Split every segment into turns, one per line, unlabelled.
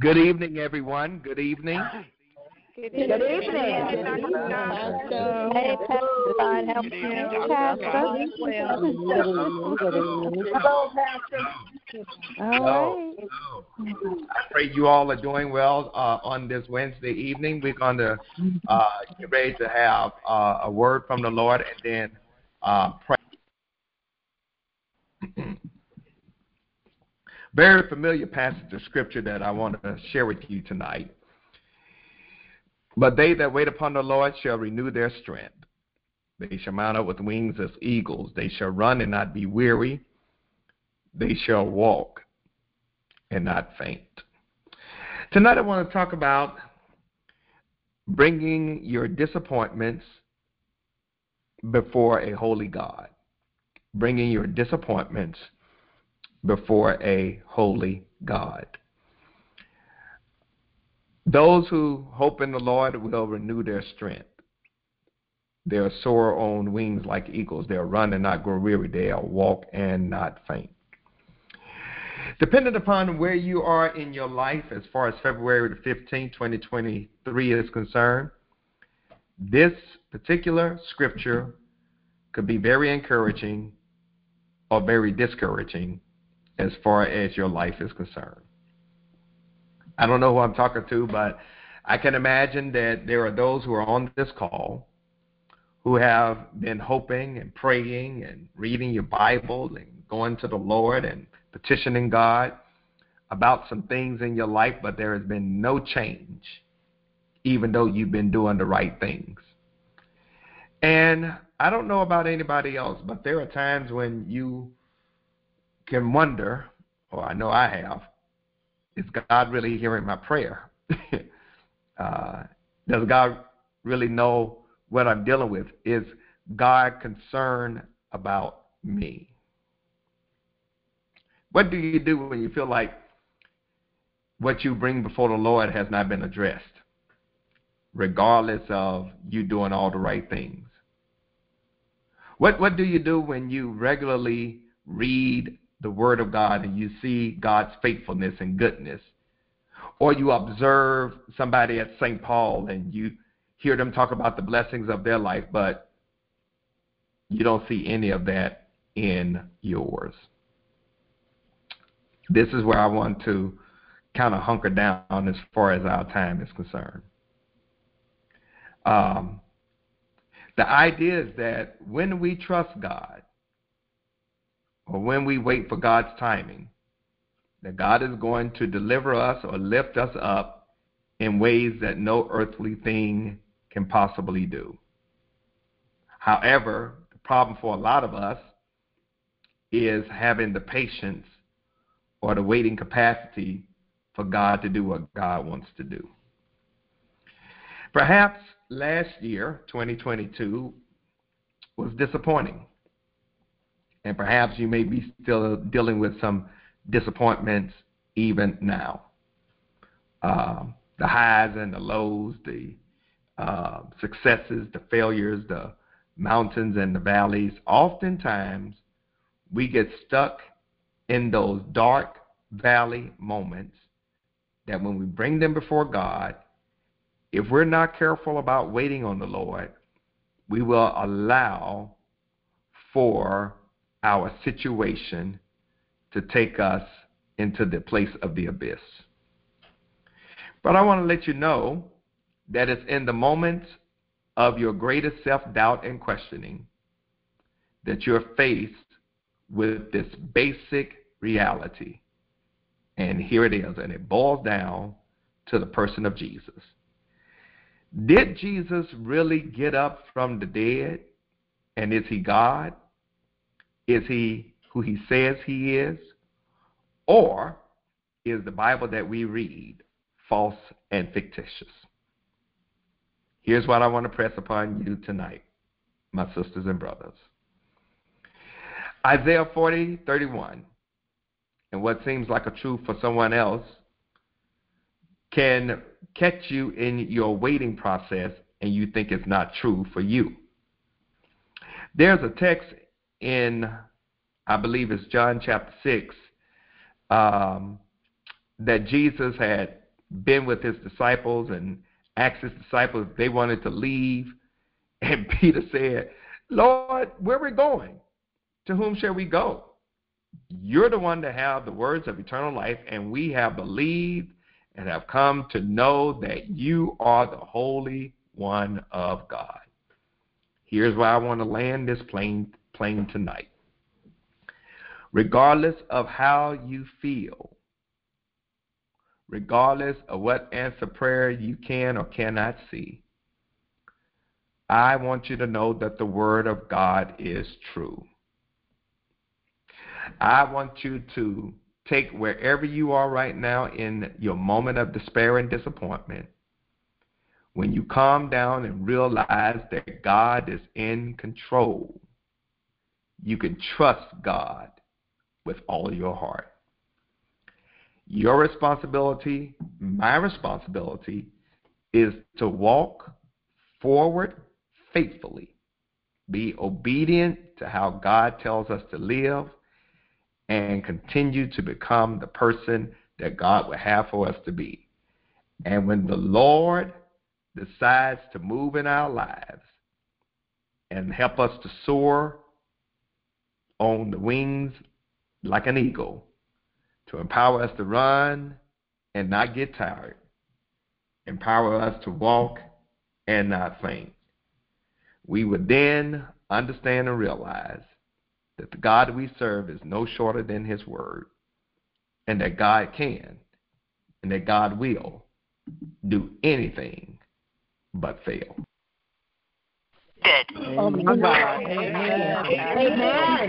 Good evening.
Everyone. Good evening.
Good evening. Good evening.
Hey, Pastor, God help you, Pastor.
Hello, Pastor.
All right.
I pray you all are doing well uh, on this Wednesday evening. We're going to uh, get ready to have uh, a word from the Lord and then uh, pray. Very familiar passage of scripture that I want to share with you tonight. But they that wait upon the Lord shall renew their strength. They shall mount up with wings as eagles. They shall run and not be weary. They shall walk and not faint. Tonight I want to talk about bringing your disappointments before a holy God. Bringing your disappointments before a holy God. Those who hope in the Lord will renew their strength. They'll soar on wings like eagles. They'll run and not grow weary. They'll walk and not faint. Depending upon where you are in your life, as far as February the 15th, 2023 is concerned, this particular scripture could be very encouraging or very discouraging as far as your life is concerned. I don't know who I'm talking to, but I can imagine that there are those who are on this call who have been hoping and praying and reading your Bible and going to the Lord and petitioning God about some things in your life, but there has been no change, even though you've been doing the right things. And I don't know about anybody else, but there are times when you can wonder, or I know I have, is God really hearing my prayer? uh, does God really know what I'm dealing with? Is God concerned about me? What do you do when you feel like what you bring before the Lord has not been addressed, regardless of you doing all the right things? What what do you do when you regularly read the Word of God and you see God's faithfulness and goodness. Or you observe somebody at St. Paul and you hear them talk about the blessings of their life, but you don't see any of that in yours. This is where I want to kind of hunker down as far as our time is concerned. Um, the idea is that when we trust God, or when we wait for God's timing, that God is going to deliver us or lift us up in ways that no earthly thing can possibly do. However, the problem for a lot of us is having the patience or the waiting capacity for God to do what God wants to do. Perhaps last year, 2022, was disappointing and perhaps you may be still dealing with some disappointments even now. Um, the highs and the lows, the uh, successes, the failures, the mountains and the valleys. Oftentimes, we get stuck in those dark valley moments that when we bring them before God, if we're not careful about waiting on the Lord, we will allow for our situation to take us into the place of the abyss. But I want to let you know that it's in the moments of your greatest self doubt and questioning that you're faced with this basic reality. And here it is, and it boils down to the person of Jesus. Did Jesus really get up from the dead? And is he God? Is he who he says he is? Or is the Bible that we read false and fictitious? Here's what I want to press upon you tonight, my sisters and brothers. Isaiah 40, 31, and what seems like a truth for someone else can catch you in your waiting process and you think it's not true for you. There's a text in I believe it's John chapter 6, um, that Jesus had been with his disciples and asked his disciples if they wanted to leave. And Peter said, Lord, where are we going? To whom shall we go? You're the one that have the words of eternal life, and we have believed and have come to know that you are the Holy One of God. Here's why I want to land this plane, plane tonight. Regardless of how you feel, regardless of what answer prayer you can or cannot see, I want you to know that the Word of God is true. I want you to take wherever you are right now in your moment of despair and disappointment, when you calm down and realize that God is in control, you can trust God with all your heart. Your responsibility, my responsibility, is to walk forward faithfully, be obedient to how God tells us to live, and continue to become the person that God would have for us to be. And when the Lord decides to move in our lives and help us to soar on the wings like an eagle, to empower us to run and not get tired, empower us to walk and not faint. We would then understand and realize that the God we serve is no shorter than His Word, and that God can and that God will do anything but fail.
Good.
Oh my God. Amen. Amen.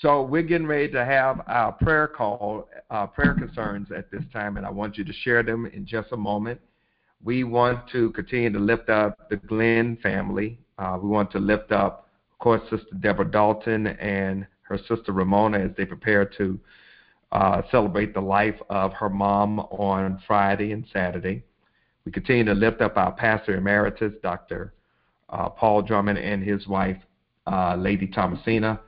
So we're getting ready to have our prayer call, uh, prayer concerns at this time, and I want you to share them in just a moment. We want to continue to lift up the Glenn family. Uh, we want to lift up, of course, Sister Deborah Dalton and her sister Ramona as they prepare to uh, celebrate the life of her mom on Friday and Saturday. We continue to lift up our pastor emeritus, Dr. Uh, Paul Drummond, and his wife, uh, Lady Thomasina.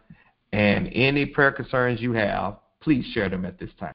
And any prayer concerns you have, please share them at this time.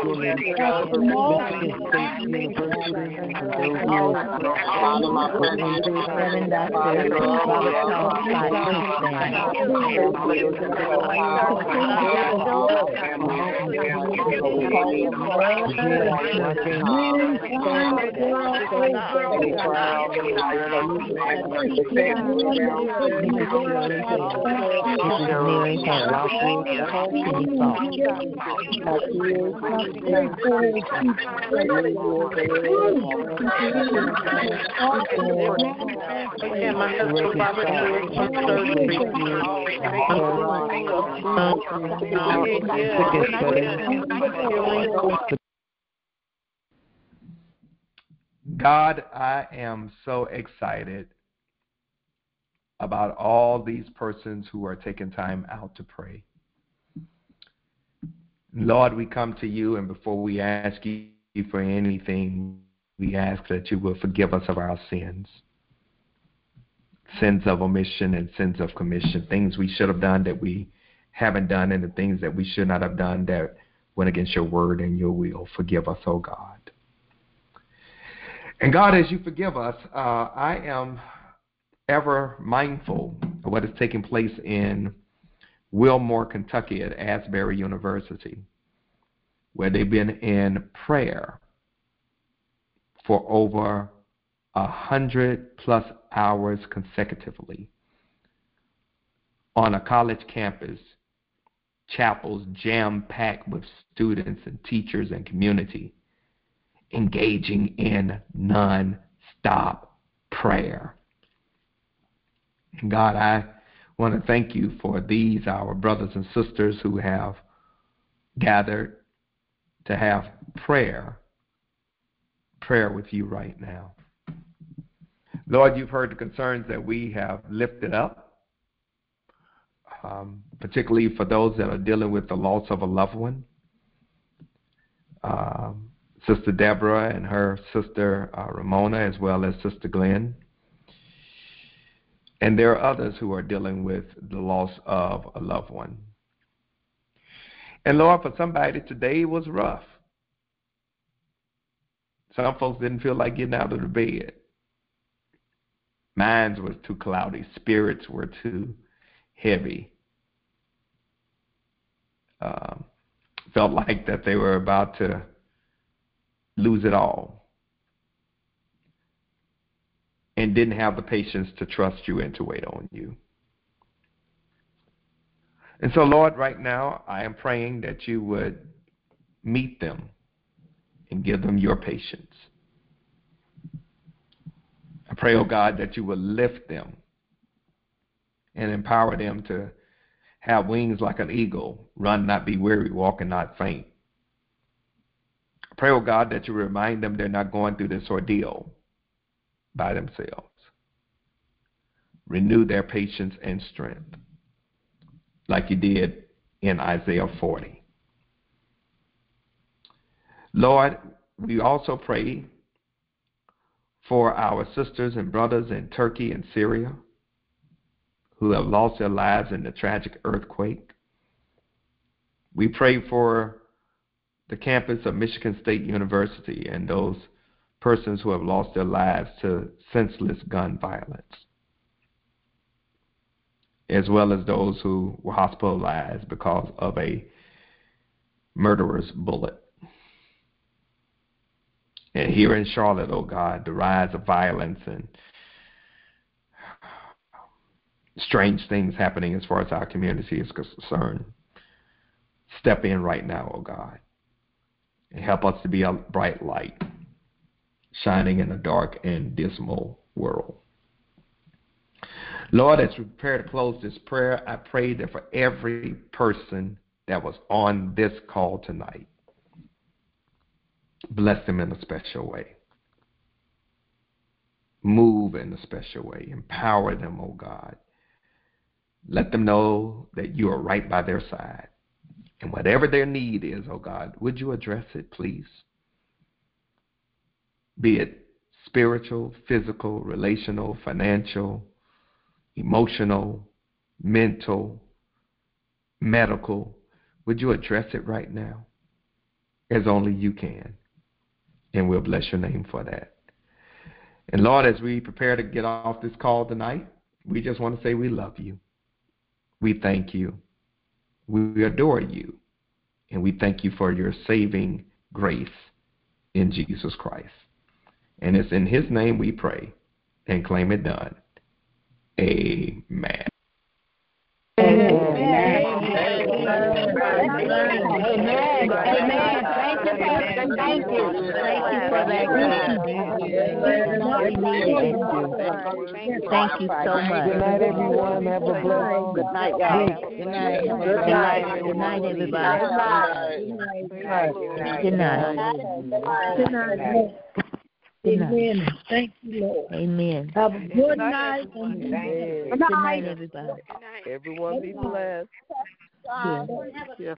I'm
God, I am so excited about all these persons who are taking time out to pray. Lord, we come to you, and before we ask you for anything, we ask that you will forgive us of our sins. sins of omission and sins of commission, things we should have done that we haven't done, and the things that we should not have done that went against your word and your will. Forgive us, oh God. And God, as you forgive us, uh, I am ever mindful of what is taking place in Wilmore, Kentucky at Asbury University, where they've been in prayer for over a hundred plus hours consecutively on a college campus, chapels jam packed with students and teachers and community, engaging in non stop prayer. And God, I want to thank you for these, our brothers and sisters who have gathered to have prayer, prayer with you right now. Lord, you've heard the concerns that we have lifted up, um, particularly for those that are dealing with the loss of a loved one. Um, Sister Deborah and her sister uh, Ramona, as well as Sister Glenn. And there are others who are dealing with the loss of a loved one. And Lord, for somebody today was rough. Some folks didn't feel like getting out of the bed. Minds were too cloudy. Spirits were too heavy. Um, felt like that they were about to lose it all and didn't have the patience to trust you and to wait on you. And so, Lord, right now, I am praying that you would meet them and give them your patience. I pray, oh God, that you will lift them and empower them to have wings like an eagle, run, not be weary, walk, and not faint. I pray, oh God, that you remind them they're not going through this ordeal by themselves. Renew their patience and strength, like you did in Isaiah 40. Lord, we also pray for our sisters and brothers in Turkey and Syria who have lost their lives in the tragic earthquake. We pray for the campus of Michigan State University and those persons who have lost their lives to senseless gun violence, as well as those who were hospitalized because of a murderer's bullet. And here in Charlotte, oh God, the rise of violence and strange things happening as far as our community is concerned. Step in right now, oh God, and help us to be a bright light shining in a dark and dismal world. Lord, as we prepare to close this prayer, I pray that for every person that was on this call tonight, bless them in a special way. Move in a special way. Empower them, O oh God. Let them know that you are right by their side. And whatever their need is, oh God, would you address it, please? Be it spiritual, physical, relational, financial, emotional, mental, medical. Would you address it right now? As only you can. And we'll bless your name for that. And Lord, as we prepare to get off this call tonight, we just want to say we love you. We thank you. We adore you. And we thank you for your saving grace in Jesus Christ. And it's in his name we pray and claim it done. Amen. Amen.
Amen. Thank you, Pastor. Thank you. Thank you for that. Thank you so much.
Good night, everyone. Have a blessed
Good night, guys. Good night. Good night. Good night, everybody. Good night. Good night. Good night.
Amen. Thank you, Lord.
Amen.
Have a good night. Good
night, everybody.
Everyone be blessed.
Yeah.